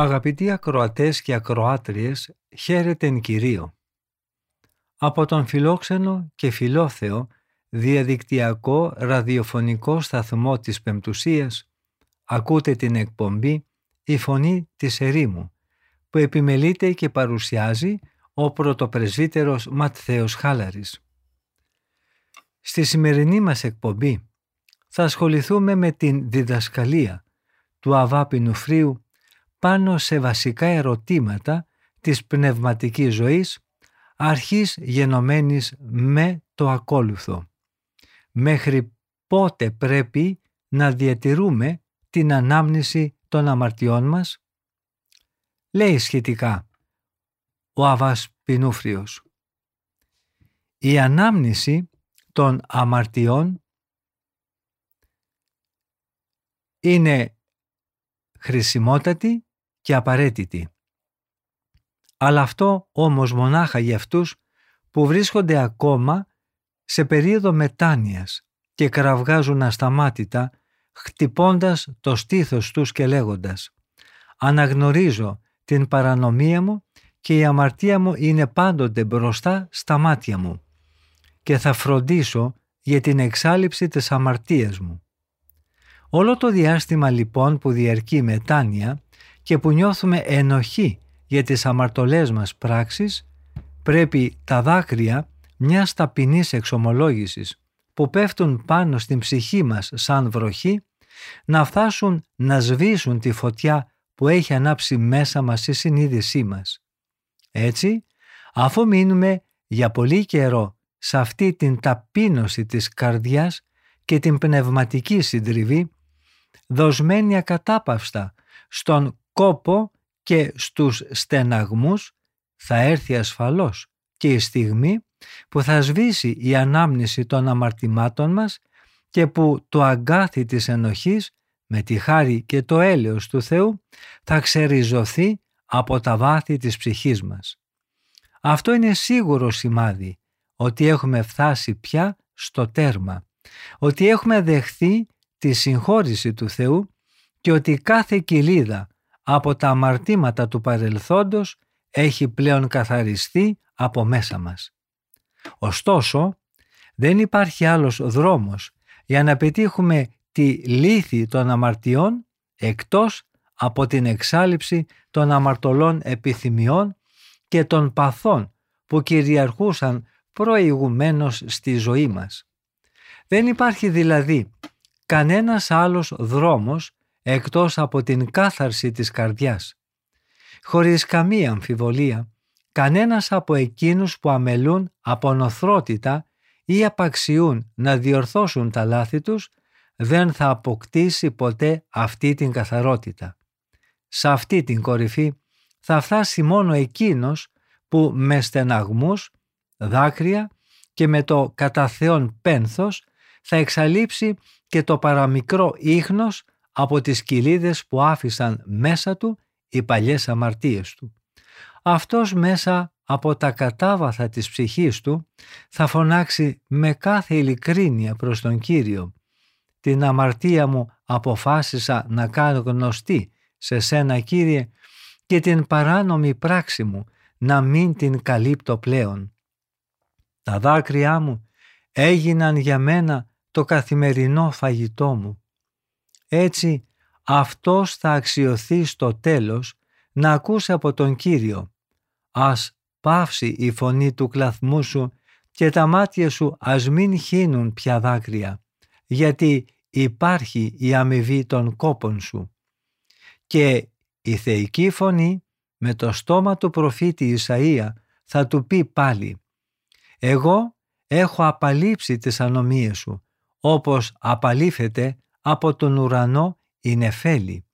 Αγαπητοί ακροατές και ακροάτριες, χαίρετεν Κυρίο. Από τον φιλόξενο και φιλόθεο διαδικτυακό ραδιοφωνικό σταθμό της Πεμπτουσίας ακούτε την εκπομπή «Η Φωνή της Ερήμου» που επιμελείται και παρουσιάζει ο πρωτοπρεσβύτερος Ματθαίος Χάλαρης. Στη σημερινή μας εκπομπή θα ασχοληθούμε με την διδασκαλία του Αβάπινου Φρίου πάνω σε βασικά ερωτήματα της πνευματικής ζωής αρχής γενομένης με το ακόλουθο. Μέχρι πότε πρέπει να διατηρούμε την ανάμνηση των αμαρτιών μας; Λέει σχετικά ο Αβάς Πινούφριος. Η ανάμνηση των αμαρτιών είναι χρησιμότατη και απαραίτητη. Αλλά αυτό όμως μονάχα για αυτούς που βρίσκονται ακόμα σε περίοδο μετάνοιας και κραυγάζουν ασταμάτητα χτυπώντας το στήθος τους και λέγοντας «Αναγνωρίζω την παρανομία μου και η αμαρτία μου είναι πάντοτε μπροστά στα μάτια μου και θα φροντίσω για την εξάλληψη της αμαρτίας μου». Όλο το διάστημα λοιπόν που διαρκεί μετάνοια και που νιώθουμε ενοχή για τις αμαρτωλές μας πράξεις, πρέπει τα δάκρυα μιας ταπεινής εξομολόγησης που πέφτουν πάνω στην ψυχή μας σαν βροχή, να φτάσουν να σβήσουν τη φωτιά που έχει ανάψει μέσα μας η συνείδησή μας. Έτσι, αφού μείνουμε για πολύ καιρό σε αυτή την ταπείνωση της καρδιάς και την πνευματική συντριβή, δοσμένη ακατάπαυστα στον κόπο και στους στεναγμούς θα έρθει ασφαλώς και η στιγμή που θα σβήσει η ανάμνηση των αμαρτημάτων μας και που το αγκάθι της ενοχής με τη χάρη και το έλεος του Θεού θα ξεριζωθεί από τα βάθη της ψυχής μας. Αυτό είναι σίγουρο σημάδι ότι έχουμε φτάσει πια στο τέρμα, ότι έχουμε δεχθεί τη συγχώρηση του Θεού και ότι κάθε κοιλίδα από τα αμαρτήματα του παρελθόντος έχει πλέον καθαριστεί από μέσα μας. Ωστόσο, δεν υπάρχει άλλος δρόμος για να πετύχουμε τη λύθη των αμαρτιών εκτός από την εξάλληψη των αμαρτωλών επιθυμιών και των παθών που κυριαρχούσαν προηγουμένως στη ζωή μας. Δεν υπάρχει δηλαδή κανένας άλλος δρόμος εκτός από την κάθαρση της καρδιάς. Χωρίς καμία αμφιβολία, κανένας από εκείνους που αμελούν από νοθρότητα ή απαξιούν να διορθώσουν τα λάθη τους δεν θα αποκτήσει ποτέ αυτή την καθαρότητα. Σε αυτή την κορυφή θα φτάσει μόνο εκείνος που με στεναγμούς, δάκρυα και με το κατά Θεόν πένθος θα εξαλείψει και το παραμικρό ίχνος από τις κοιλίδες που άφησαν μέσα του οι παλιές αμαρτίες του. Αυτός μέσα από τα κατάβαθα της ψυχής του θα φωνάξει με κάθε ειλικρίνεια προς τον Κύριο «Την αμαρτία μου αποφάσισα να κάνω γνωστή σε σένα Κύριε και την παράνομη πράξη μου να μην την καλύπτω πλέον. Τα δάκρυά μου έγιναν για μένα το καθημερινό φαγητό μου. Έτσι αυτός θα αξιωθεί στο τέλος να ακούσει από τον Κύριο «Ας πάυσει η φωνή του κλαθμού σου και τα μάτια σου ας μην χύνουν πια δάκρυα, γιατί υπάρχει η αμοιβή των κόπων σου». Και η θεϊκή φωνή με το στόμα του προφήτη Ισαΐα θα του πει πάλι «Εγώ έχω απαλείψει τις ανομίες σου, όπως απαλήφεται από τον ουρανό η νεφέλη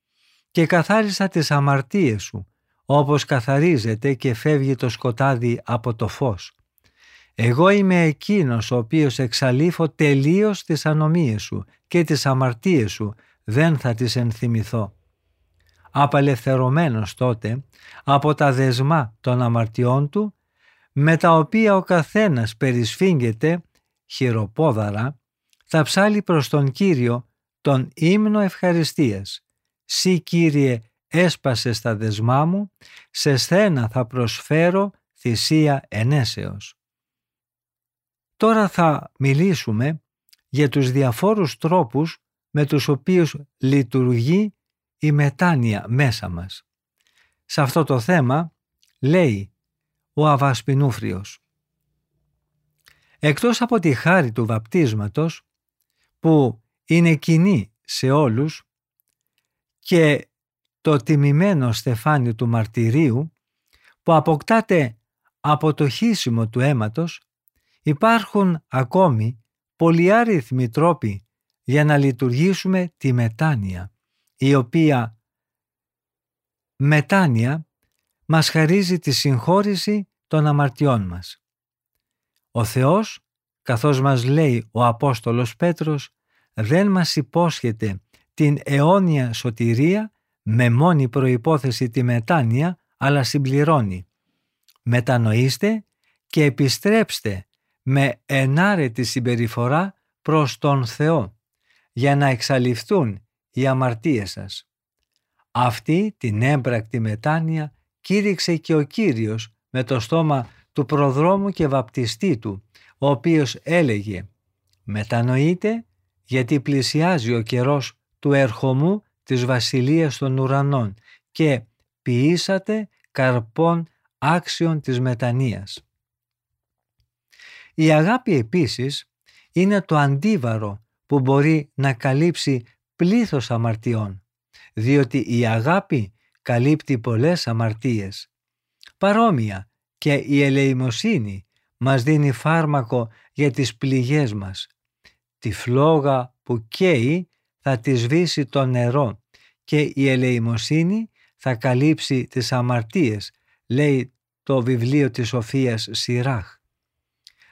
και καθάρισα τις αμαρτίες σου, όπως καθαρίζεται και φεύγει το σκοτάδι από το φως. Εγώ είμαι εκείνος ο οποίος εξαλείφω τελείως τις ανομίες σου και τις αμαρτίες σου, δεν θα τις ενθυμηθώ. Απελευθερωμένος τότε από τα δεσμά των αμαρτιών του, με τα οποία ο καθένας περισφίγγεται χειροπόδαρα, θα ψάλει προς τον Κύριο τον ύμνο ευχαριστίας. «Σύ Κύριε έσπασε στα δεσμά μου, σε σθένα θα προσφέρω θυσία ενέσεως». Τώρα θα μιλήσουμε για τους διαφόρους τρόπους με τους οποίους λειτουργεί η μετάνοια μέσα μας. Σε αυτό το θέμα λέει ο Αβασπινούφριος. Εκτός από τη χάρη του βαπτίσματος που είναι κοινή σε όλους και το τιμημένο στεφάνι του μαρτυρίου που αποκτάται από το χύσιμο του αίματος υπάρχουν ακόμη πολυάριθμοι τρόποι για να λειτουργήσουμε τη μετάνοια η οποία μετάνοια μας χαρίζει τη συγχώρηση των αμαρτιών μας. Ο Θεός, καθώς μας λέει ο Απόστολος Πέτρος, δεν μας υπόσχεται την αιώνια σωτηρία με μόνη προϋπόθεση τη μετάνοια, αλλά συμπληρώνει. Μετανοήστε και επιστρέψτε με ενάρετη συμπεριφορά προς τον Θεό, για να εξαλειφθούν οι αμαρτίες σας. Αυτή την έμπρακτη μετάνοια κήρυξε και ο Κύριος με το στόμα του προδρόμου και βαπτιστή του, ο οποίος έλεγε «Μετανοείτε γιατί πλησιάζει ο καιρός του ερχομού της βασιλείας των ουρανών και ποιήσατε καρπών άξιων της μετανοίας». Η αγάπη επίσης είναι το αντίβαρο που μπορεί να καλύψει πλήθος αμαρτιών, διότι η αγάπη καλύπτει πολλές αμαρτίες. Παρόμοια και η ελεημοσύνη μας δίνει φάρμακο για τις πληγές μας. Τη φλόγα που καίει θα της σβήσει το νερό και η ελεημοσύνη θα καλύψει τις αμαρτίες, λέει το βιβλίο της Σοφίας Σιράχ.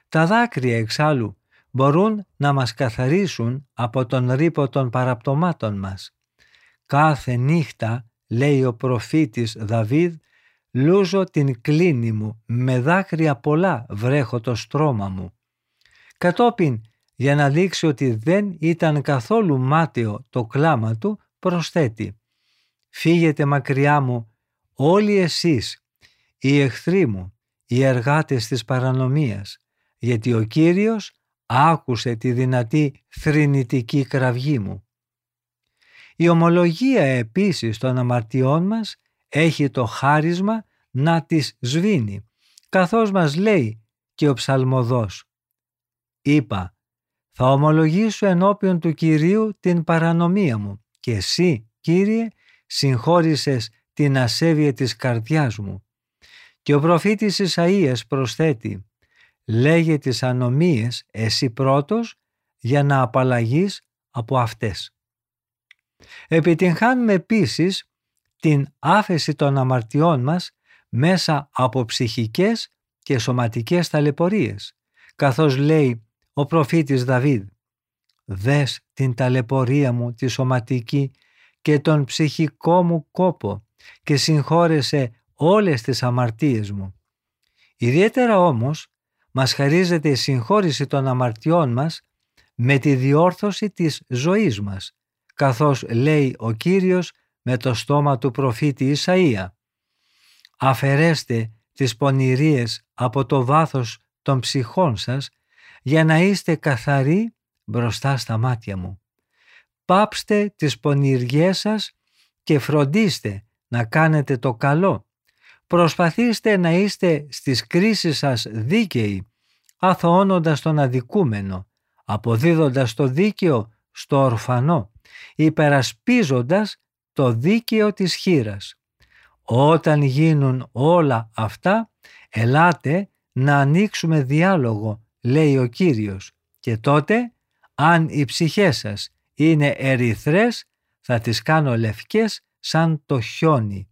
Τα δάκρυα εξάλλου μπορούν να μας καθαρίσουν από τον ρήπο των παραπτωμάτων μας. Κάθε νύχτα, λέει ο προφήτης Δαβίδ, λούζω την κλίνη μου, με δάκρυα πολλά βρέχω το στρώμα μου. Κατόπιν, για να δείξει ότι δεν ήταν καθόλου μάταιο το κλάμα του, προσθέτει «Φύγετε μακριά μου όλοι εσείς, οι εχθροί μου, οι εργάτες της παρανομίας, γιατί ο Κύριος άκουσε τη δυνατή θρηνητική κραυγή μου. Η ομολογία επίσης των αμαρτιών μας έχει το χάρισμα να τις σβήνει, καθώς μας λέει και ο ψαλμοδός. Είπα, θα ομολογήσω ενώπιον του Κυρίου την παρανομία μου και εσύ, Κύριε, συγχώρησες την ασέβεια της καρδιάς μου. Και ο προφήτης Ισαΐας προσθέτει λέγε τις ανομίες εσύ πρώτος για να απαλλαγείς από αυτές. Επιτυγχάνουμε επίσης την άφεση των αμαρτιών μας μέσα από ψυχικές και σωματικές ταλαιπωρίες, καθώς λέει ο προφήτης Δαβίδ «Δες την ταλαιπωρία μου τη σωματική και τον ψυχικό μου κόπο και συγχώρεσε όλες τις αμαρτίες μου». Ιδιαίτερα όμως μας χαρίζεται η συγχώρηση των αμαρτιών μας με τη διόρθωση της ζωής μας, καθώς λέει ο Κύριος με το στόμα του προφήτη Ισαΐα. Αφαιρέστε τις πονηρίες από το βάθος των ψυχών σας για να είστε καθαροί μπροστά στα μάτια μου. Πάψτε τις πονηριές σας και φροντίστε να κάνετε το καλό Προσπαθήστε να είστε στις κρίσεις σας δίκαιοι, αθωώνοντας τον αδικούμενο, αποδίδοντας το δίκαιο στο ορφανό, υπερασπίζοντας το δίκαιο της χείρας. Όταν γίνουν όλα αυτά, ελάτε να ανοίξουμε διάλογο, λέει ο Κύριος, και τότε, αν οι ψυχές σας είναι ερυθρές, θα τις κάνω λευκές σαν το χιόνι.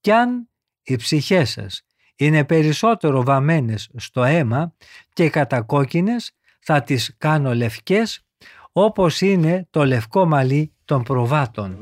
Κι αν οι ψυχές σας είναι περισσότερο βαμμένες στο αίμα και κατακόκκινες, θα τις κάνω λευκές όπως είναι το λευκό μαλλί των προβάτων.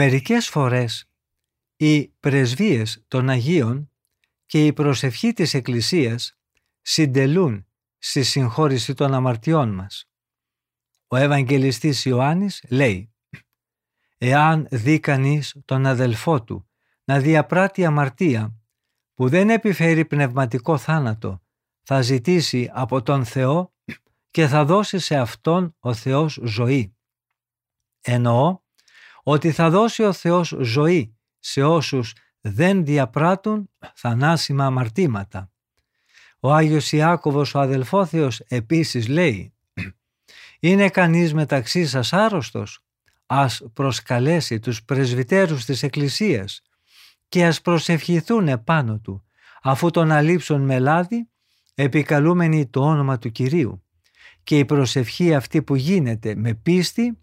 Μερικές φορές οι πρεσβείες των Αγίων και η προσευχή της Εκκλησίας συντελούν στη συγχώρηση των αμαρτιών μας. Ο Ευαγγελιστής Ιωάννης λέει «Εάν δει κανείς τον αδελφό του να διαπράττει αμαρτία που δεν επιφέρει πνευματικό θάνατο, θα ζητήσει από τον Θεό και θα δώσει σε Αυτόν ο Θεός ζωή. Εννοώ ότι θα δώσει ο Θεός ζωή σε όσους δεν διαπράττουν θανάσιμα αμαρτήματα. Ο Άγιος Ιάκωβος ο αδελφόθεος επίσης λέει «Είναι κανείς μεταξύ σας άρρωστος, ας προσκαλέσει τους πρεσβυτέρους της Εκκλησίας και ας προσευχηθούν επάνω του, αφού τον αλείψουν με λάδι, επικαλούμενοι το όνομα του Κυρίου. Και η προσευχή αυτή που γίνεται με πίστη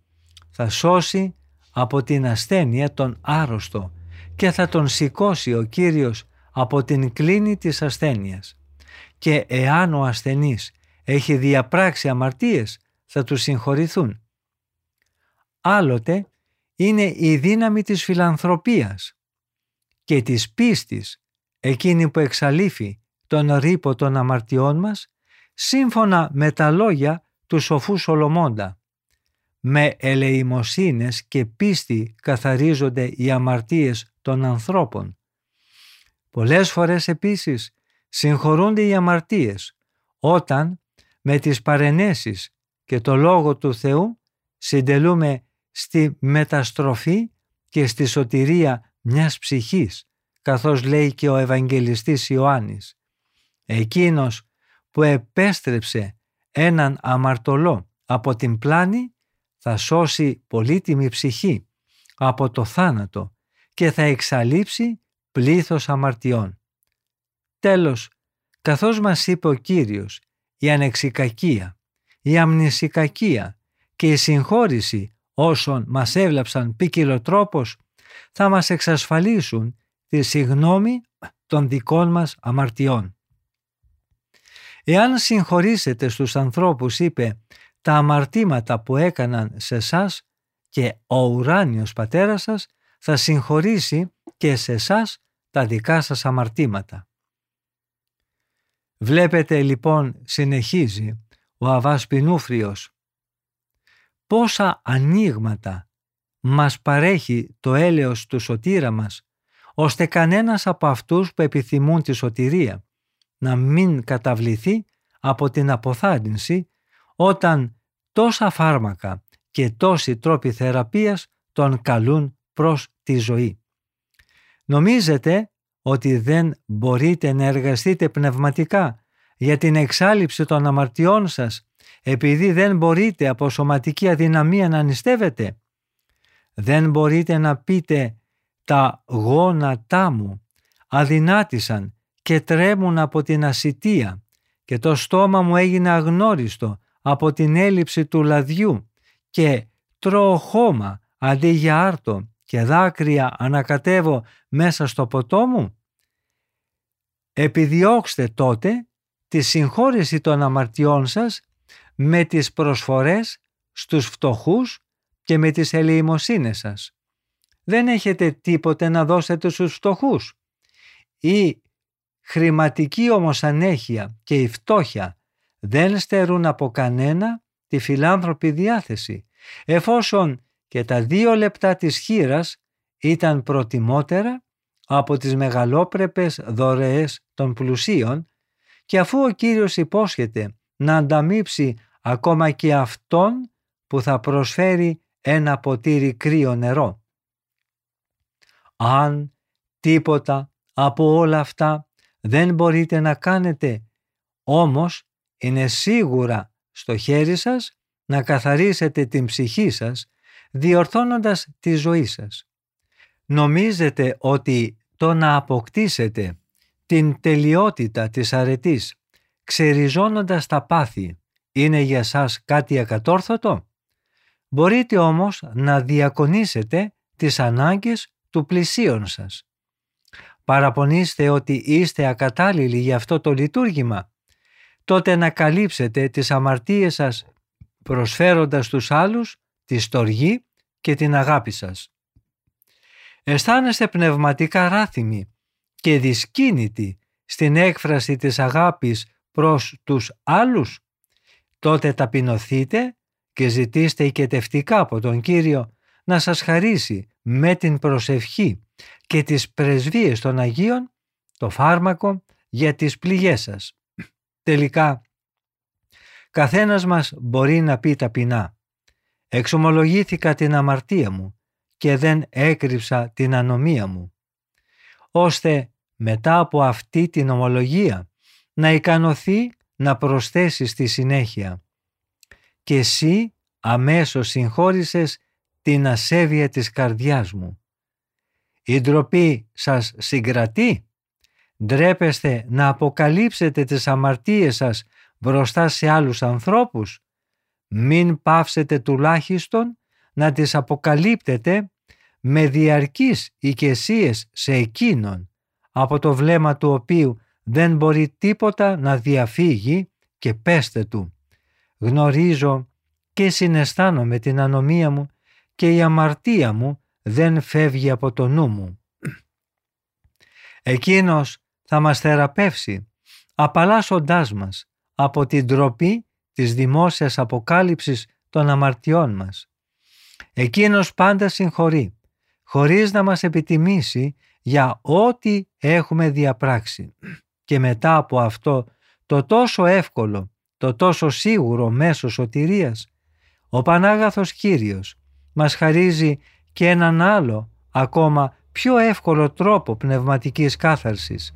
θα σώσει από την ασθένεια τον άρρωστο και θα τον σηκώσει ο Κύριος από την κλίνη της ασθένειας. Και εάν ο ασθενής έχει διαπράξει αμαρτίες θα του συγχωρηθούν. Άλλοτε είναι η δύναμη της φιλανθρωπίας και της πίστης εκείνη που εξαλείφει τον ρήπο των αμαρτιών μας σύμφωνα με τα λόγια του σοφού Σολομώντα. Με ελεημοσύνες και πίστη καθαρίζονται οι αμαρτίες των ανθρώπων. Πολλές φορές επίσης συγχωρούνται οι αμαρτίες όταν με τις παρενέσεις και το Λόγο του Θεού συντελούμε στη μεταστροφή και στη σωτηρία μιας ψυχής, καθώς λέει και ο Ευαγγελιστής Ιωάννης. Εκείνος που επέστρεψε έναν αμαρτωλό από την πλάνη θα σώσει πολύτιμη ψυχή από το θάνατο και θα εξαλείψει πλήθος αμαρτιών. Τέλος, καθώς μας είπε ο Κύριος, η ανεξικακία, η αμνησικακία και η συγχώρηση όσων μας έβλαψαν τρόπος θα μας εξασφαλίσουν τη συγνώμη των δικών μας αμαρτιών. Εάν συγχωρήσετε στους ανθρώπους, είπε, τα αμαρτήματα που έκαναν σε σας και ο ουράνιος πατέρας σας θα συγχωρήσει και σε σας τα δικά σας αμαρτήματα. Βλέπετε λοιπόν συνεχίζει ο Αβάς Πινούφριος πόσα ανοίγματα μας παρέχει το έλεος του σωτήρα μας ώστε κανένας από αυτούς που επιθυμούν τη σωτηρία να μην καταβληθεί από την αποθάρρυνση όταν τόσα φάρμακα και τόσοι τρόποι θεραπείας τον καλούν προς τη ζωή. Νομίζετε ότι δεν μπορείτε να εργαστείτε πνευματικά για την εξάλληψη των αμαρτιών σας επειδή δεν μπορείτε από σωματική αδυναμία να νηστεύετε; Δεν μπορείτε να πείτε τα γόνατά μου αδυνάτησαν και τρέμουν από την ασυτεία και το στόμα μου έγινε αγνώριστο από την έλλειψη του λαδιού και τρώω χώμα αντί για άρτο και δάκρυα ανακατεύω μέσα στο ποτό μου; Επιδιώξτε τότε τη συγχώρεση των αμαρτιών σας με τις προσφορές στους φτωχούς και με τις ελεημοσύνες σας. Δεν έχετε τίποτε να δώσετε στους φτωχούς. Η χρηματική όμως ανέχεια και η φτώχεια δεν στερούν από κανένα τη φιλάνθρωπη διάθεση, εφόσον και τα δύο λεπτά της χείρας ήταν προτιμότερα από τις μεγαλόπρεπες δωρεές των πλουσίων και αφού ο Κύριος υπόσχεται να ανταμείψει ακόμα και αυτόν που θα προσφέρει ένα ποτήρι κρύο νερό. Αν τίποτα από όλα αυτά δεν μπορείτε να κάνετε, όμως είναι σίγουρα στο χέρι σας να καθαρίσετε την ψυχή σας διορθώνοντας τη ζωή σας. Νομίζετε ότι το να αποκτήσετε την τελειότητα της αρετής ξεριζώνοντας τα πάθη είναι για σας κάτι ακατόρθωτο; Μπορείτε όμως να διακονήσετε τις ανάγκες του πλησίον σας. Παραπονείστε ότι είστε ακατάλληλοι για αυτό το λειτουργήμα. Τότε να καλύψετε τις αμαρτίες σας προσφέροντας τους άλλους τη στοργή και την αγάπη σας. Αισθάνεστε πνευματικά ράθυμοι και δυσκίνητοι στην έκφραση της αγάπης προς τους άλλους; Τότε ταπεινωθείτε και ζητήστε οικετευτικά από τον Κύριο να σας χαρίσει με την προσευχή και τις πρεσβείες των Αγίων το φάρμακο για τις πληγές σας. Τελικά, καθένας μας μπορεί να πει ταπεινά «Εξομολογήθηκα την αμαρτία μου και δεν έκρυψα την ανομία μου», ώστε μετά από αυτή την ομολογία να ικανοθεί να προσθέσει στη συνέχεια «Και εσύ αμέσως συγχώρησες την ασέβεια της καρδιάς μου». Η ντροπή σας συγκρατεί; Ντρέπεστε να αποκαλύψετε τις αμαρτίες σας μπροστά σε άλλους ανθρώπους; Μην πάυσετε τουλάχιστον να τις αποκαλύπτετε με διαρκείς οικεσίες σε εκείνον, από το βλέμμα του οποίου δεν μπορεί τίποτα να διαφύγει και πέστε του. Γνωρίζω και συναισθάνομαι την ανομία μου και η αμαρτία μου δεν φεύγει από το νου μου. Εκείνος θα μας θεραπεύσει, απαλλάσσοντάς μας από την τροπή της δημόσιας αποκάλυψης των αμαρτιών μας. Εκείνος πάντα συγχωρεί, χωρίς να μας επιτιμήσει για ό,τι έχουμε διαπράξει. Και μετά από αυτό το τόσο εύκολο, το τόσο σίγουρο μέσο σωτηρίας, ο Πανάγαθος Κύριος μας χαρίζει και έναν άλλο, ακόμα πιο εύκολο τρόπο πνευματικής κάθαρσης.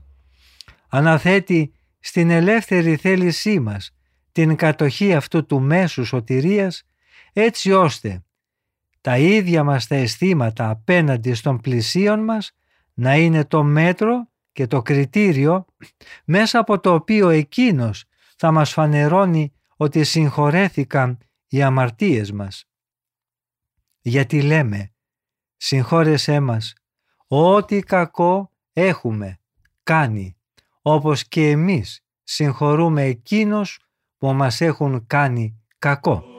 Αναθέτει στην ελεύθερη θέλησή μας την κατοχή αυτού του μέσου σωτηρίας έτσι ώστε τα ίδια μας τα αισθήματα απέναντι στον πλησίον μας να είναι το μέτρο και το κριτήριο μέσα από το οποίο εκείνος θα μας φανερώνει ότι συγχωρέθηκαν οι αμαρτίες μας. Γιατί λέμε «Συγχώρεσέ μας ό,τι κακό έχουμε κάνει, όπως και εμείς συγχωρούμε εκείνους που μας έχουν κάνει κακό».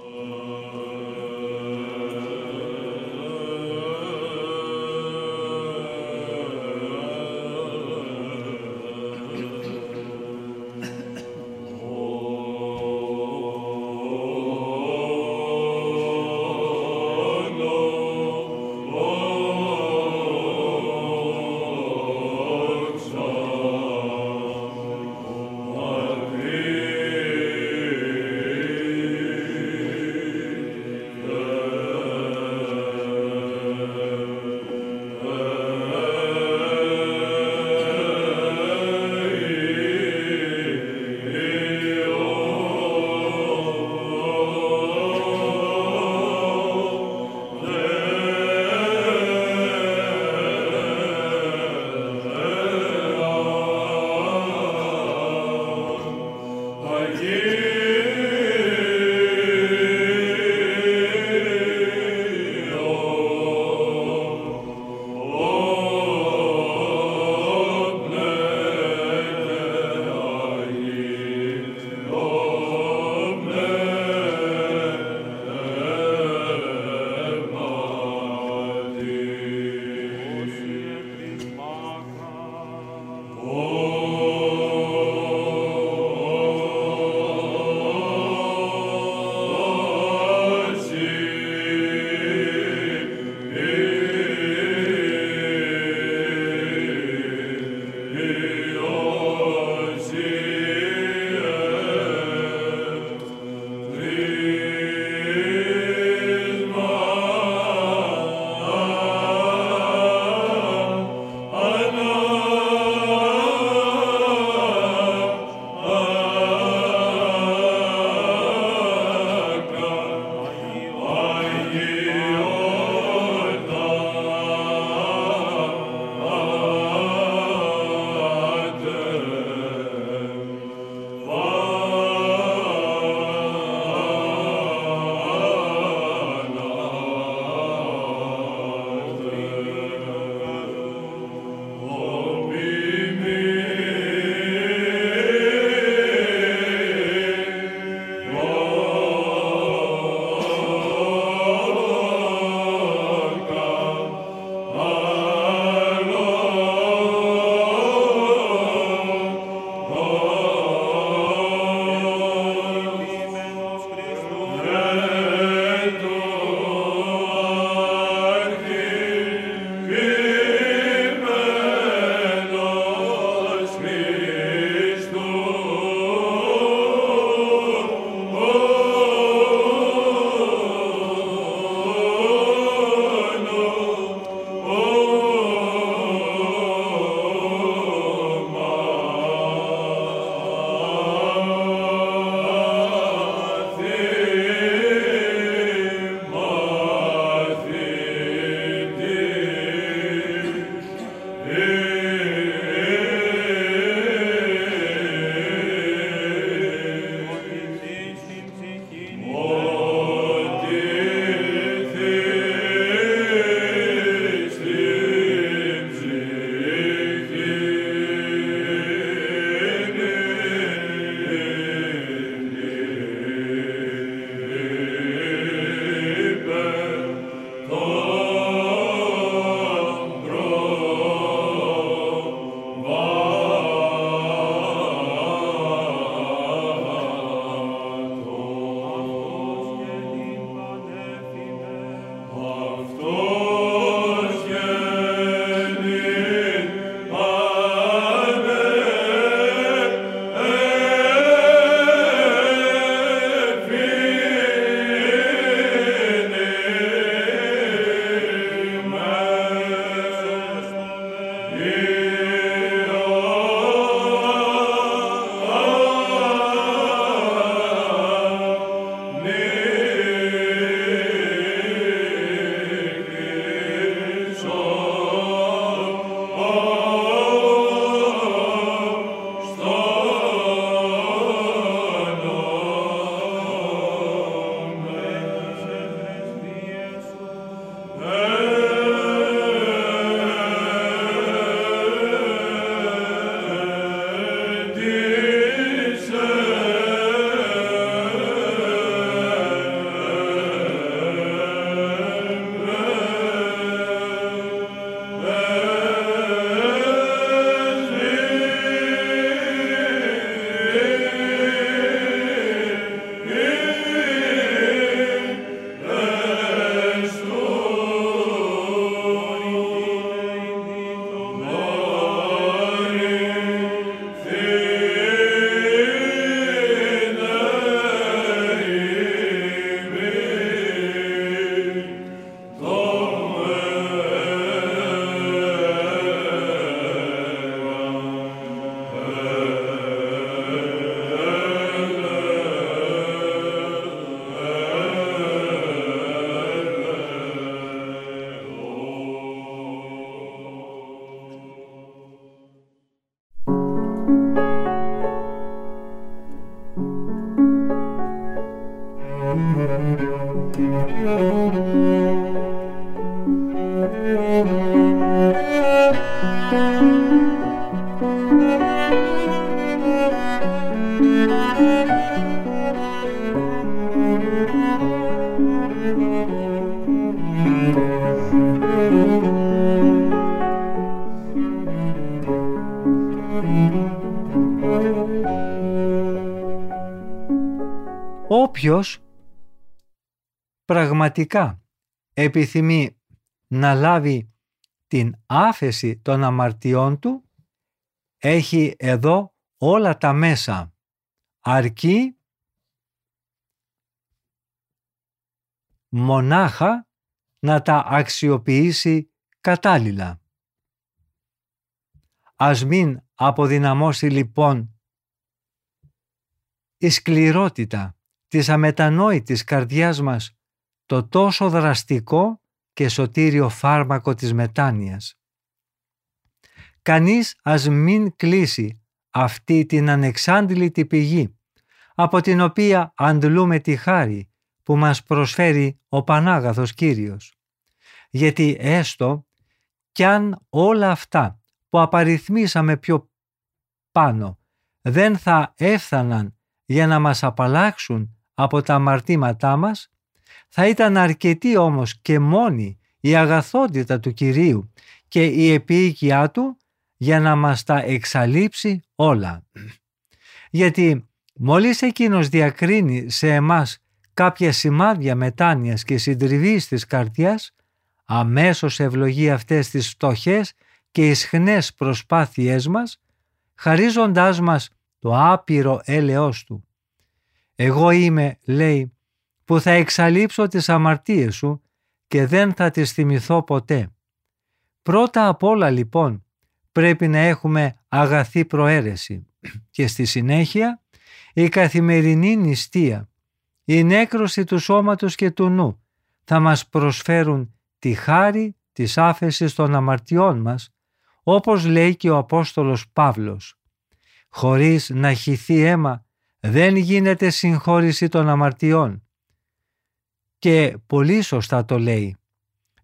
Πραγματικά επιθυμεί να λάβει την άφεση των αμαρτιών του, έχει εδώ όλα τα μέσα. Αρκεί μονάχα να τα αξιοποιήσει κατάλληλα. Ας μην αποδυναμώσει λοιπόν η σκληρότητα της αμετανόητης καρδιάς μας το τόσο δραστικό και σωτήριο φάρμακο της μετάνοιας. Κανείς ας μην κλείσει αυτή την ανεξάντλητη πηγή από την οποία αντλούμε τη χάρη που μας προσφέρει ο Πανάγαθος Κύριος. Γιατί έστω κι αν όλα αυτά που απαριθμίσαμε πιο πάνω δεν θα έφθαναν για να μας απαλλάξουν από τα αμαρτήματά μας, θα ήταν αρκετή όμως και μόνη η αγαθότητα του Κυρίου και η επίοικιά Του για να μας τα εξαλείψει όλα. Γιατί μόλις Εκείνος διακρίνει σε εμάς κάποια σημάδια μετάνοιας και συντριβής της καρδιάς, αμέσως ευλογεί αυτές τις φτωχές και ισχνές προσπάθειές μας, χαρίζοντάς μας το άπειρο έλεος Του. Εγώ είμαι, λέει, που θα εξαλείψω τις αμαρτίες σου και δεν θα τις θυμηθώ ποτέ. Πρώτα απ' όλα λοιπόν πρέπει να έχουμε αγαθή προαίρεση και στη συνέχεια η καθημερινή νηστεία, η νέκρωση του σώματος και του νου θα μας προσφέρουν τη χάρη της άφεσης των αμαρτιών μας όπως λέει και ο Απόστολος Παύλος. Χωρίς να χυθεί αίμα δεν γίνεται συγχώρηση των αμαρτιών. Και πολύ σωστά το λέει,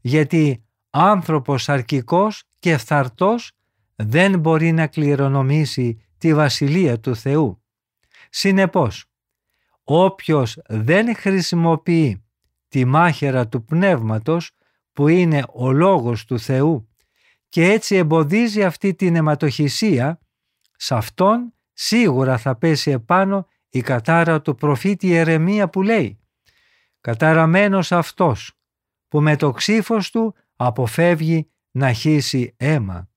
γιατί άνθρωπος αρκικός και φθαρτός δεν μπορεί να κληρονομήσει τη Βασιλεία του Θεού. Συνεπώς, όποιος δεν χρησιμοποιεί τη μάχαιρα του Πνεύματος που είναι ο Λόγος του Θεού και έτσι εμποδίζει αυτή την αιματοχυσία, σε αυτόν σίγουρα θα πέσει επάνω η κατάρα του προφήτη Ερεμία που λέει «Καταραμένος αυτός που με το ξύφος του αποφεύγει να χύσει αίμα».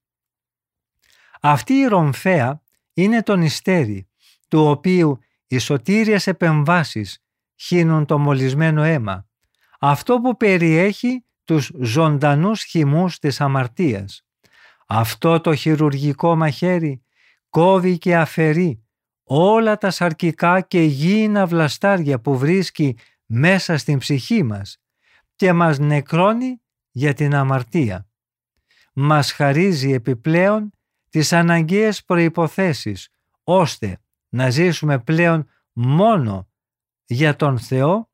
Αυτή η ρομφαία είναι το νηστέρι, του οποίου οι σωτήριες επεμβάσεις χύνουν το μολυσμένο αίμα, αυτό που περιέχει τους ζωντανούς χυμούς της αμαρτίας. Αυτό το χειρουργικό μαχαίρι κόβει και αφαιρεί όλα τα σαρκικά και γήινα βλαστάρια που βρίσκει μέσα στην ψυχή μας και μας νεκρώνει για την αμαρτία. Μας χαρίζει επιπλέον τις αναγκαίες προϋποθέσεις ώστε να ζήσουμε πλέον μόνο για τον Θεό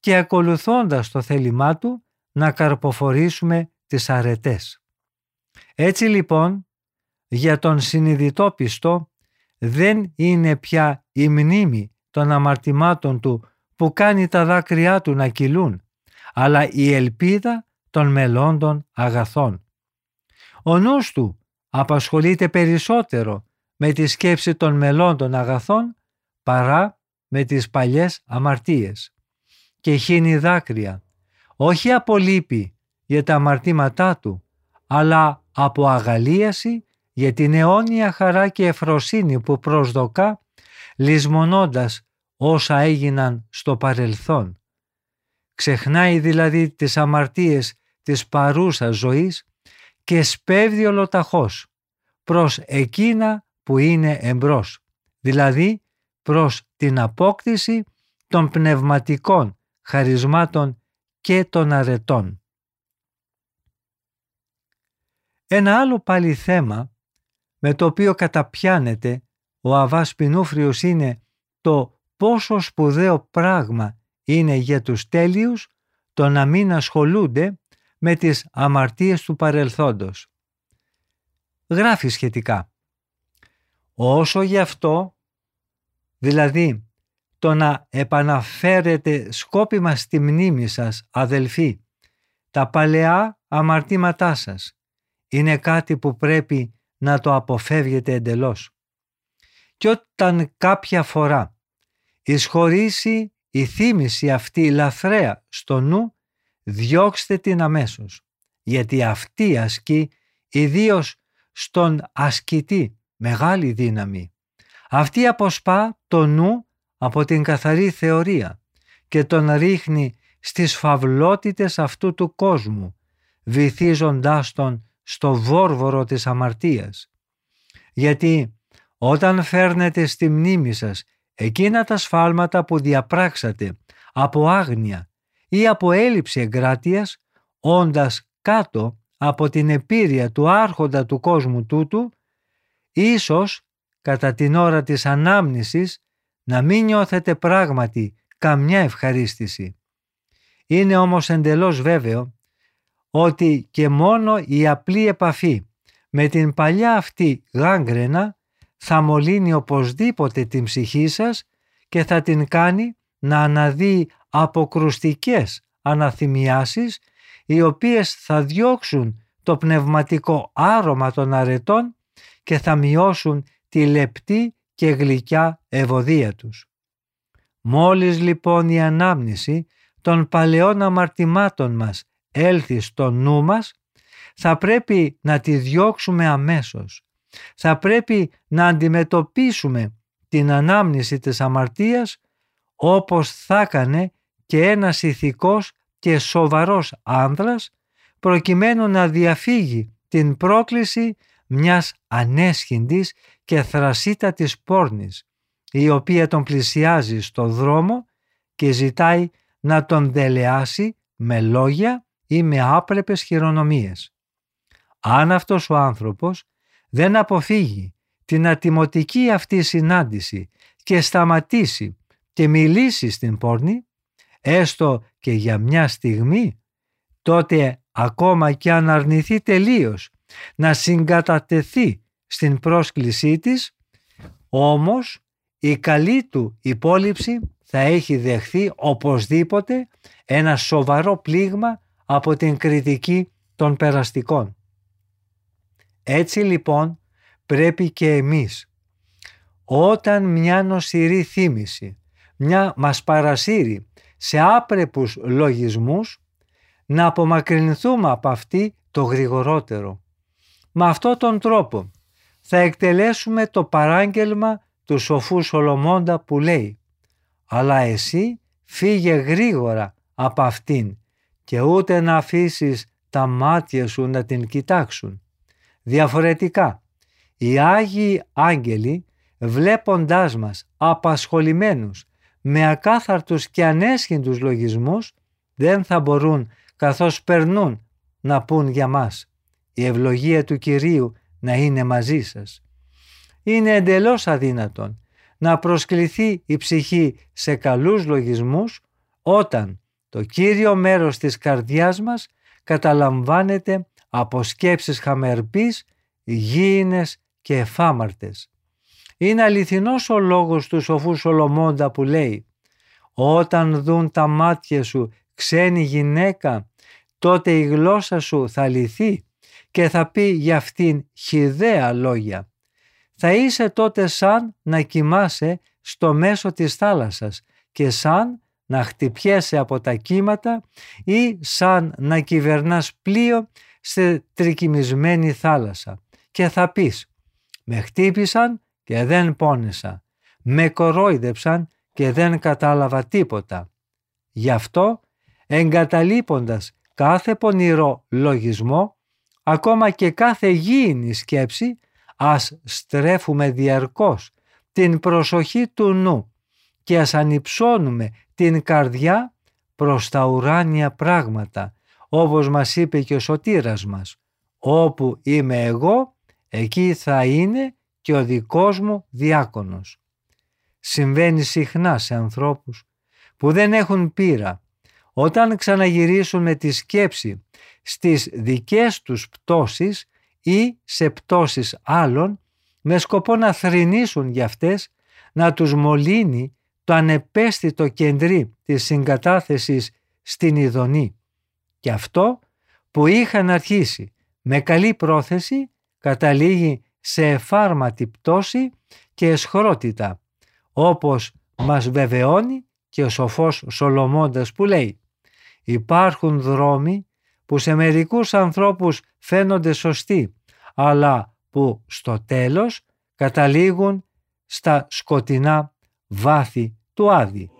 και ακολουθώντας το θέλημά Του να καρποφορήσουμε τις αρετές. Έτσι λοιπόν για τον συνειδητό πιστό δεν είναι πια η μνήμη των αμαρτημάτων του που κάνει τα δάκρυά του να κυλούν, αλλά η ελπίδα των μελώντων αγαθών. Ο νους του απασχολείται περισσότερο με τη σκέψη των μελώντων αγαθών παρά με τις παλιές αμαρτίες και χύνει δάκρυα, όχι από λύπη για τα αμαρτήματά του, αλλά από αγαλίαση για την αιώνια χαρά και εφροσύνη που προσδοκά, λησμονώντας όσα έγιναν στο παρελθόν. Ξεχνάει δηλαδή τις αμαρτίες της παρούσας ζωής και σπέβδει ολοταχώς προς εκείνα που είναι εμπρός, δηλαδή προς την απόκτηση των πνευματικών χαρισμάτων και των αρετών. Ένα άλλο πάλι θέμα με το οποίο καταπιάνεται ο Αβάς Πινούφριος είναι το πόσο σπουδαίο πράγμα είναι για τους τέλειους το να μην ασχολούνται με τις αμαρτίες του παρελθόντος. Γράφει σχετικά. Όσο γι' αυτό, δηλαδή το να επαναφέρετε σκόπιμα στη μνήμη σας, αδελφοί, τα παλαιά αμαρτήματά σας, είναι κάτι που πρέπει να το αποφεύγετε εντελώς. Και όταν κάποια φορά εισχωρήσει η θύμηση αυτή λαθρέα στο νου, διώξτε την αμέσως, γιατί αυτή ασκεί ιδίως στον ασκητή μεγάλη δύναμη. Αυτή αποσπά το νου από την καθαρή θεωρία και τον ρίχνει στις φαυλότητες αυτού του κόσμου, βυθίζοντάς τον στο βόρβορο της αμαρτίας. Γιατί όταν φέρνετε στη μνήμη σας εκείνα τα σφάλματα που διαπράξατε από άγνοια ή από έλλειψη εγκράτειας, όντας κάτω από την επίρρεια του άρχοντα του κόσμου τούτου, ίσως κατά την ώρα της ανάμνησης να μην νιώθετε πράγματι καμιά ευχαρίστηση. Είναι όμως εντελώς βέβαιο ότι και μόνο η απλή επαφή με την παλιά αυτή γάγκρενα θα μολύνει οπωσδήποτε την ψυχή σας και θα την κάνει να αναδεί αποκρουστικές αναθυμιάσεις οι οποίες θα διώξουν το πνευματικό άρωμα των αρετών και θα μειώσουν τη λεπτή και γλυκιά ευωδία τους. Μόλις λοιπόν η ανάμνηση των παλαιών αμαρτημάτων μας έλθει στο νου μας, θα πρέπει να τη διώξουμε αμέσως. Θα πρέπει να αντιμετωπίσουμε την ανάμνηση της αμαρτίας όπως θα έκανε και ένας ηθικός και σοβαρός άνδρας προκειμένου να διαφύγει την πρόκληση μιας ανέσχυντης και θρασίτατης πόρνης η οποία τον πλησιάζει στο δρόμο και ζητάει να τον δελεάσει με λόγια ή με άπρεπες χειρονομίες. Αν αυτός ο άνθρωπος δεν αποφύγει την ατιμωτική αυτή συνάντηση και σταματήσει και μιλήσει στην πόρνη, έστω και για μια στιγμή, τότε ακόμα και αν αρνηθεί τελείως να συγκατατεθεί στην πρόσκλησή της, όμως η καλή του υπόλοιψη θα έχει δεχθεί οπωσδήποτε ένα σοβαρό πλήγμα από την κριτική των περαστικών. Έτσι λοιπόν πρέπει και εμείς όταν μια νοσηρή θύμηση, μια μας παρασύρει σε άπρεπους λογισμούς να απομακρυνθούμε από αυτή το γρηγορότερο. Με αυτόν τον τρόπο θα εκτελέσουμε το παράγγελμα του σοφού Σολομώντα που λέει «Αλλά εσύ φύγε γρήγορα από αυτήν και ούτε να αφήσεις τα μάτια σου να την κοιτάξουν». Διαφορετικά, οι Άγιοι Άγγελοι βλέποντάς μας απασχολημένους με ακάθαρτους και ανέσχυντους λογισμούς δεν θα μπορούν καθώς περνούν να πούν για μας η ευλογία του Κυρίου να είναι μαζί σας. Είναι εντελώς αδύνατον να προσκληθεί η ψυχή σε καλούς λογισμούς όταν το κύριο μέρος της καρδιάς μας καταλαμβάνεται από σκέψεις χαμερπής, γήινες και εφάμαρτες. Είναι αληθινός ο λόγος του σοφού Σολομώντα που λέει «Όταν δουν τα μάτια σου ξένη γυναίκα, τότε η γλώσσα σου θα λυθεί και θα πει για αυτήν χιδέα λόγια. Θα είσαι τότε σαν να κοιμάσαι στο μέσο της θάλασσας και σαν να χτυπιέσαι από τα κύματα ή σαν να κυβερνάς πλοίο σε τρικυμισμένη θάλασσα και θα πεις «Με χτύπησαν και δεν πόνεσα, με κορόιδεψαν και δεν κατάλαβα τίποτα». Γι' αυτό εγκαταλείποντας κάθε πονηρό λογισμό, ακόμα και κάθε γήινη σκέψη, ας στρέφουμε διαρκώς την προσοχή του νου και ας ανυψώνουμε την καρδιά προς τα ουράνια πράγματα, όπως μας είπε και ο σωτήρας μας. Όπου είμαι εγώ, εκεί θα είναι και ο δικός μου διάκονος. Συμβαίνει συχνά σε ανθρώπους που δεν έχουν πείρα όταν ξαναγυρίσουν με τη σκέψη στις δικές τους πτώσεις ή σε πτώσεις άλλων με σκοπό να θρηνήσουν για αυτές, να τους μολύνει το ανεπαίσθητο κεντρί της συγκατάθεσης στην ειδονή. Και αυτό που είχαν αρχίσει με καλή πρόθεση καταλήγει σε εφάρματη πτώση και εσχρότητα, όπως μας βεβαιώνει και ο σοφός Σολομώντας που λέει «Υπάρχουν δρόμοι που σε μερικούς ανθρώπους φαίνονται σωστοί, αλλά που στο τέλος καταλήγουν στα σκοτεινά βάθη του Άδη».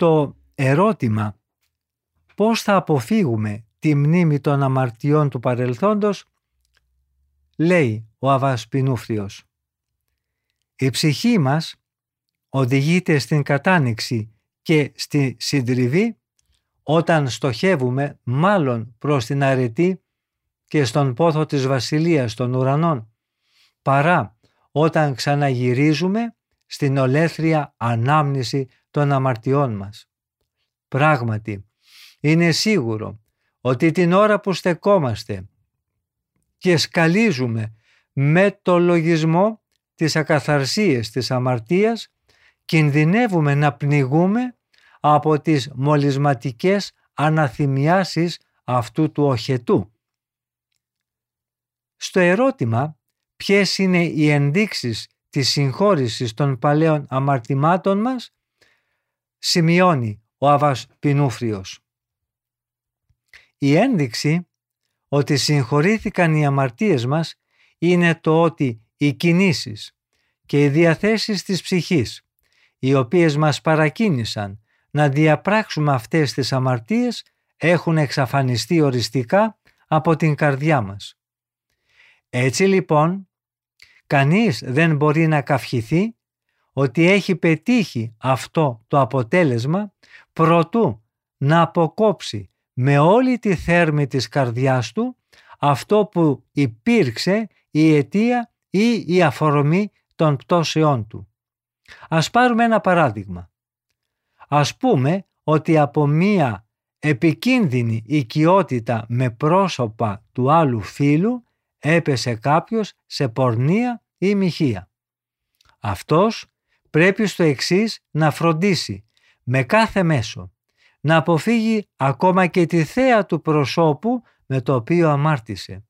Στο ερώτημα πώς θα αποφύγουμε τη μνήμη των αμαρτιών του παρελθόντος, λέει ο Αβάς Πινούφριος. Η ψυχή μας οδηγείται στην κατάνοιξη και στη συντριβή όταν στοχεύουμε μάλλον προς την αρετή και στον πόθο της βασιλείας των ουρανών, παρά όταν ξαναγυρίζουμε στην ολέθρια ανάμνηση των αμαρτιών μας. Πράγματι, είναι σίγουρο ότι την ώρα που στεκόμαστε και σκαλίζουμε με το λογισμό της ακαθαρσίες της αμαρτίας, κινδυνεύουμε να πνιγούμε από τις μολυσματικές αναθυμιάσεις αυτού του οχετού. Στο ερώτημα ποιες είναι οι ενδείξεις της συγχώρησης των παλαιών αμαρτημάτων μας, σημειώνει ο Αβάς Πινούφριος. Η ένδειξη ότι συγχωρήθηκαν οι αμαρτίες μας είναι το ότι οι κινήσεις και οι διαθέσεις της ψυχής, οι οποίες μας παρακίνησαν να διαπράξουμε αυτές τις αμαρτίες, έχουν εξαφανιστεί οριστικά από την καρδιά μας. Έτσι λοιπόν, κανείς δεν μπορεί να καυχηθεί ότι έχει πετύχει αυτό το αποτέλεσμα προτού να αποκόψει με όλη τη θέρμη της καρδιάς του αυτό που υπήρξε η αιτία ή η αφορμή των πτώσεών του. Ας πάρουμε ένα παράδειγμα. Ας πούμε ότι από μία επικίνδυνη οικειότητα με πρόσωπα του άλλου φίλου έπεσε κάποιος σε πορνεία ή μοιχεία. Αυτός πρέπει στο εξής να φροντίσει με κάθε μέσο να αποφύγει ακόμα και τη θέα του προσώπου με το οποίο αμάρτησε.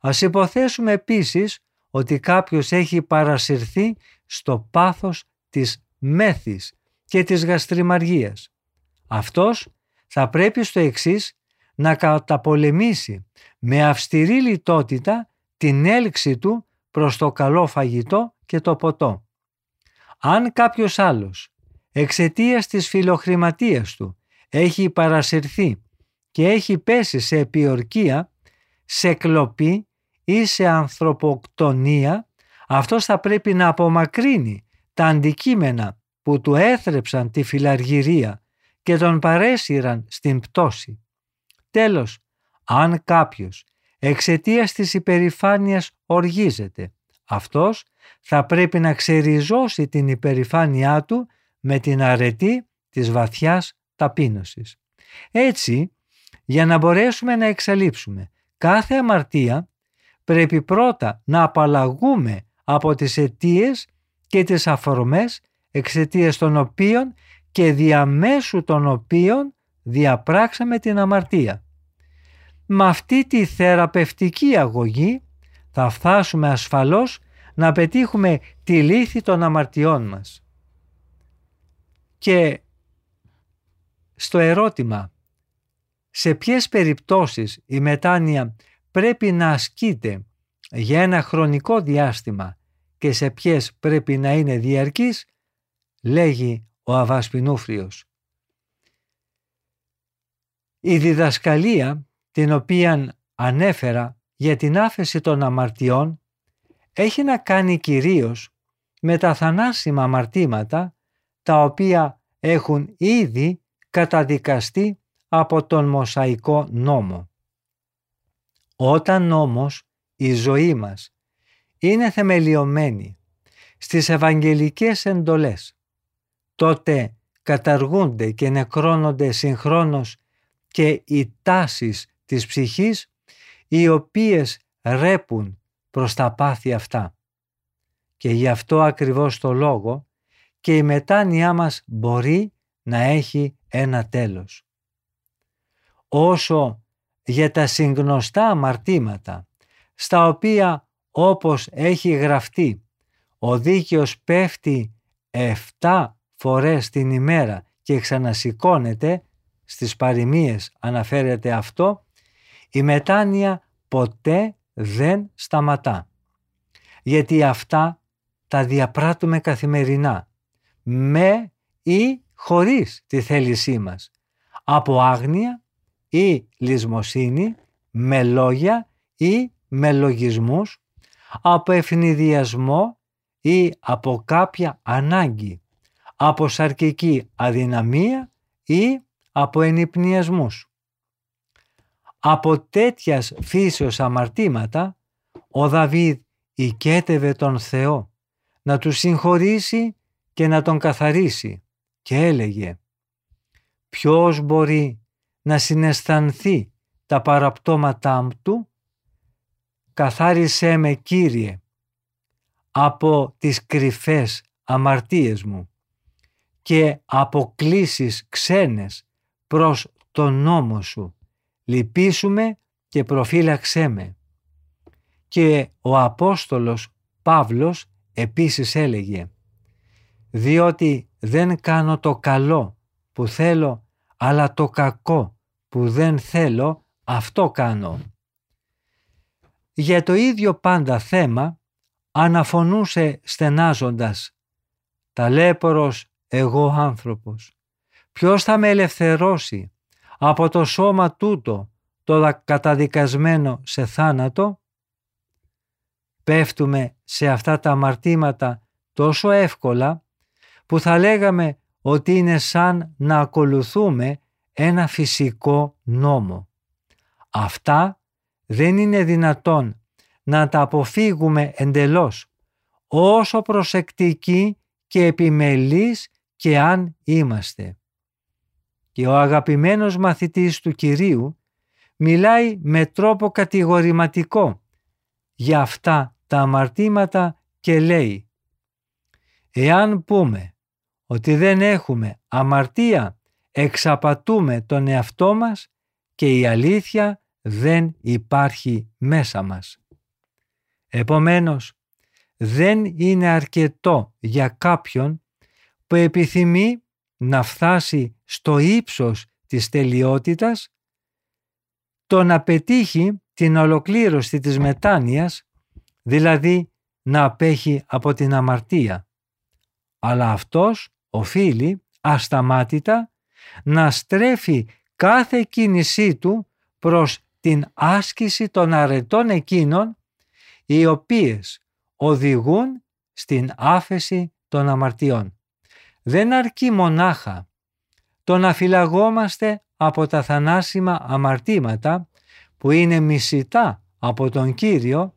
Ας υποθέσουμε επίσης ότι κάποιος έχει παρασυρθεί στο πάθος της μέθης και της γαστριμαργίας. Αυτός θα πρέπει στο εξής να καταπολεμήσει με αυστηρή λιτότητα την έλξη του προς το καλό φαγητό και το ποτό. Αν κάποιος άλλος εξαιτίας της φιλοχρηματίας του έχει παρασυρθεί και έχει πέσει σε επιορκία, σε κλοπή ή σε ανθρωποκτονία, αυτός θα πρέπει να απομακρύνει τα αντικείμενα που του έθρεψαν τη φιλαργυρία και τον παρέσυραν στην πτώση. Τέλος, αν κάποιος εξαιτίας της υπερηφάνειας οργίζεται, αυτός θα πρέπει να ξεριζώσει την υπερηφάνειά του με την αρετή της βαθιάς ταπείνωσης. Έτσι, για να μπορέσουμε να εξαλείψουμε κάθε αμαρτία, πρέπει πρώτα να απαλλαγούμε από τις αιτίες και τις αφορμές εξαιτίας των οποίων και διαμέσου των οποίων διαπράξαμε την αμαρτία. Με αυτή τη θεραπευτική αγωγή θα φτάσουμε ασφαλώς να πετύχουμε τη λύθη των αμαρτιών μας. Και στο ερώτημα σε ποιες περιπτώσεις η μετάνοια πρέπει να ασκείται για ένα χρονικό διάστημα και σε ποιες πρέπει να είναι διαρκής, λέγει ο Αβάς Η διδασκαλία την οποία ανέφερα για την άφεση των αμαρτιών έχει να κάνει κυρίως με τα θανάσιμα αμαρτήματα τα οποία έχουν ήδη καταδικαστεί από τον Μοσαϊκό νόμο. Όταν όμως η ζωή μας είναι θεμελιωμένη στις Ευαγγελικές εντολές, τότε καταργούνται και νεκρώνονται συγχρόνως και οι τάσεις της ψυχής οι οποίες ρέπουν προς τα πάθη αυτά. Και γι' αυτό ακριβώς το λόγο και η μετάνοιά μας μπορεί να έχει ένα τέλος. Όσο για τα συγνωστά αμαρτήματα, στα οποία όπως έχει γραφτεί ο δίκαιος πέφτει 7 φορές την ημέρα και ξανασηκώνεται, στις παροιμίες αναφέρεται αυτό, η μετάνοια ποτέ δεν σταματά. Γιατί αυτά τα διαπράττουμε καθημερινά, με ή χωρίς τη θέλησή μας, από άγνοια ή λησμοσύνη, με λόγια ή με λογισμούς, από ευνηδιασμό ή από κάποια ανάγκη, από σαρκική αδυναμία ή από ενυπνιασμούς. Από τέτοιας φύσεως αμαρτήματα, ο Δαβίδ οικέτευε τον Θεό να του συγχωρήσει και να τον καθαρίσει και έλεγε «Ποιος μπορεί να συναισθανθεί τα παραπτώματά του» «Καθάρισέ με Κύριε από τις κρυφές αμαρτίες μου και αποκλήσεις ξένες προς τον νόμο σου. Λυπήσουμε και προφύλαξέ με». Και ο Απόστολος Παύλος επίσης έλεγε «Διότι δεν κάνω το καλό που θέλω, αλλά το κακό που δεν θέλω, αυτό κάνω». Για το ίδιο πάντα θέμα αναφωνούσε στενάζοντας «Ταλέπορος εγώ άνθρωπος, ποιος θα με ελευθερώσει; Από το σώμα τούτο το καταδικασμένο σε θάνατο» πέφτουμε σε αυτά τα αμαρτήματα τόσο εύκολα που θα λέγαμε ότι είναι σαν να ακολουθούμε ένα φυσικό νόμο. Αυτά δεν είναι δυνατόν να τα αποφύγουμε εντελώς, όσο προσεκτικοί και επιμελείς και αν είμαστε. Και ο αγαπημένος μαθητής του Κυρίου μιλάει με τρόπο κατηγορηματικό για αυτά τα αμαρτήματα και λέει «Εάν πούμε ότι δεν έχουμε αμαρτία, εξαπατούμε τον εαυτό μας και η αλήθεια δεν υπάρχει μέσα μας». Επομένως, δεν είναι αρκετό για κάποιον που επιθυμεί να φτάσει στο ύψος της τελειότητας το να πετύχει την ολοκλήρωση της μετάνοιας, δηλαδή να απέχει από την αμαρτία. Αλλά αυτός οφείλει ασταμάτητα να στρέφει κάθε κίνησή του προς την άσκηση των αρετών εκείνων οι οποίες οδηγούν στην άφεση των αμαρτιών. Δεν αρκεί μονάχα το να φυλαγόμαστε από τα θανάσιμα αμαρτήματα που είναι μισητά από τον Κύριο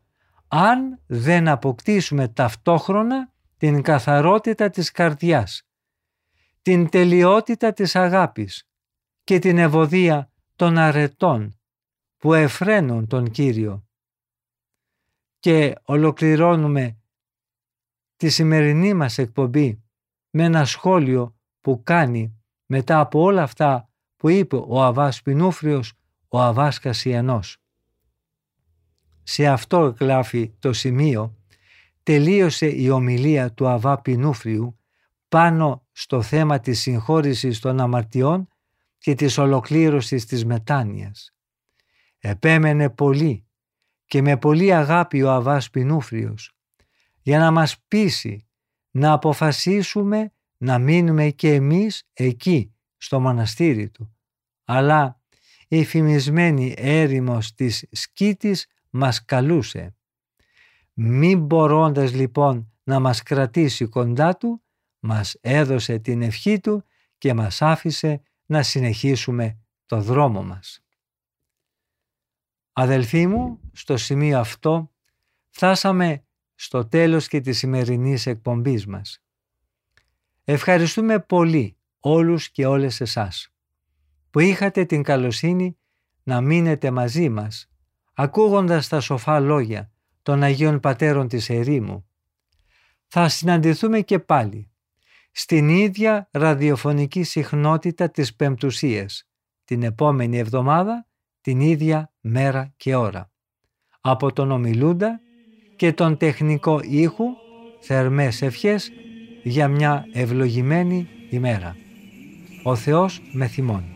αν δεν αποκτήσουμε ταυτόχρονα την καθαρότητα της καρδιάς, την τελειότητα της αγάπης και την ευωδία των αρετών που εφραίνουν τον Κύριο. Και ολοκληρώνουμε τη σημερινή μας εκπομπή με ένα σχόλιο που κάνει μετά από όλα αυτά που είπε ο Αβάς Πινούφριος, ο Αβάς Κασιανός. Σε αυτό εκλάφει το σημείο τελείωσε η ομιλία του Αβά Πινούφριου πάνω στο θέμα της συγχώρησης των αμαρτιών και της ολοκλήρωσης της μετάνοιας. Επέμενε πολύ και με πολύ αγάπη ο Αβάς Πινούφριος για να μας πείσει να αποφασίσουμε να μείνουμε και εμείς εκεί στο μοναστήρι του. Αλλά η φημισμένη έρημος της σκήτης μας καλούσε. Μην μπορώντας λοιπόν να μας κρατήσει κοντά του, μας έδωσε την ευχή του και μας άφησε να συνεχίσουμε το δρόμο μας. Αδελφοί μου, στο σημείο αυτό φτάσαμε στο τέλος και της σημερινής εκπομπής μας. Ευχαριστούμε πολύ όλους και όλες εσάς που είχατε την καλοσύνη να μείνετε μαζί μας ακούγοντας τα σοφά λόγια των Αγίων Πατέρων της Ερήμου. Θα συναντηθούμε και πάλι στην ίδια ραδιοφωνική συχνότητα της Πεμπτουσίας την επόμενη εβδομάδα, την ίδια μέρα και ώρα. Από τον ομιλούντα και τον τεχνικό ήχου θερμές ευχές για μια ευλογημένη ημέρα. Ο Θεός με θυμώνει.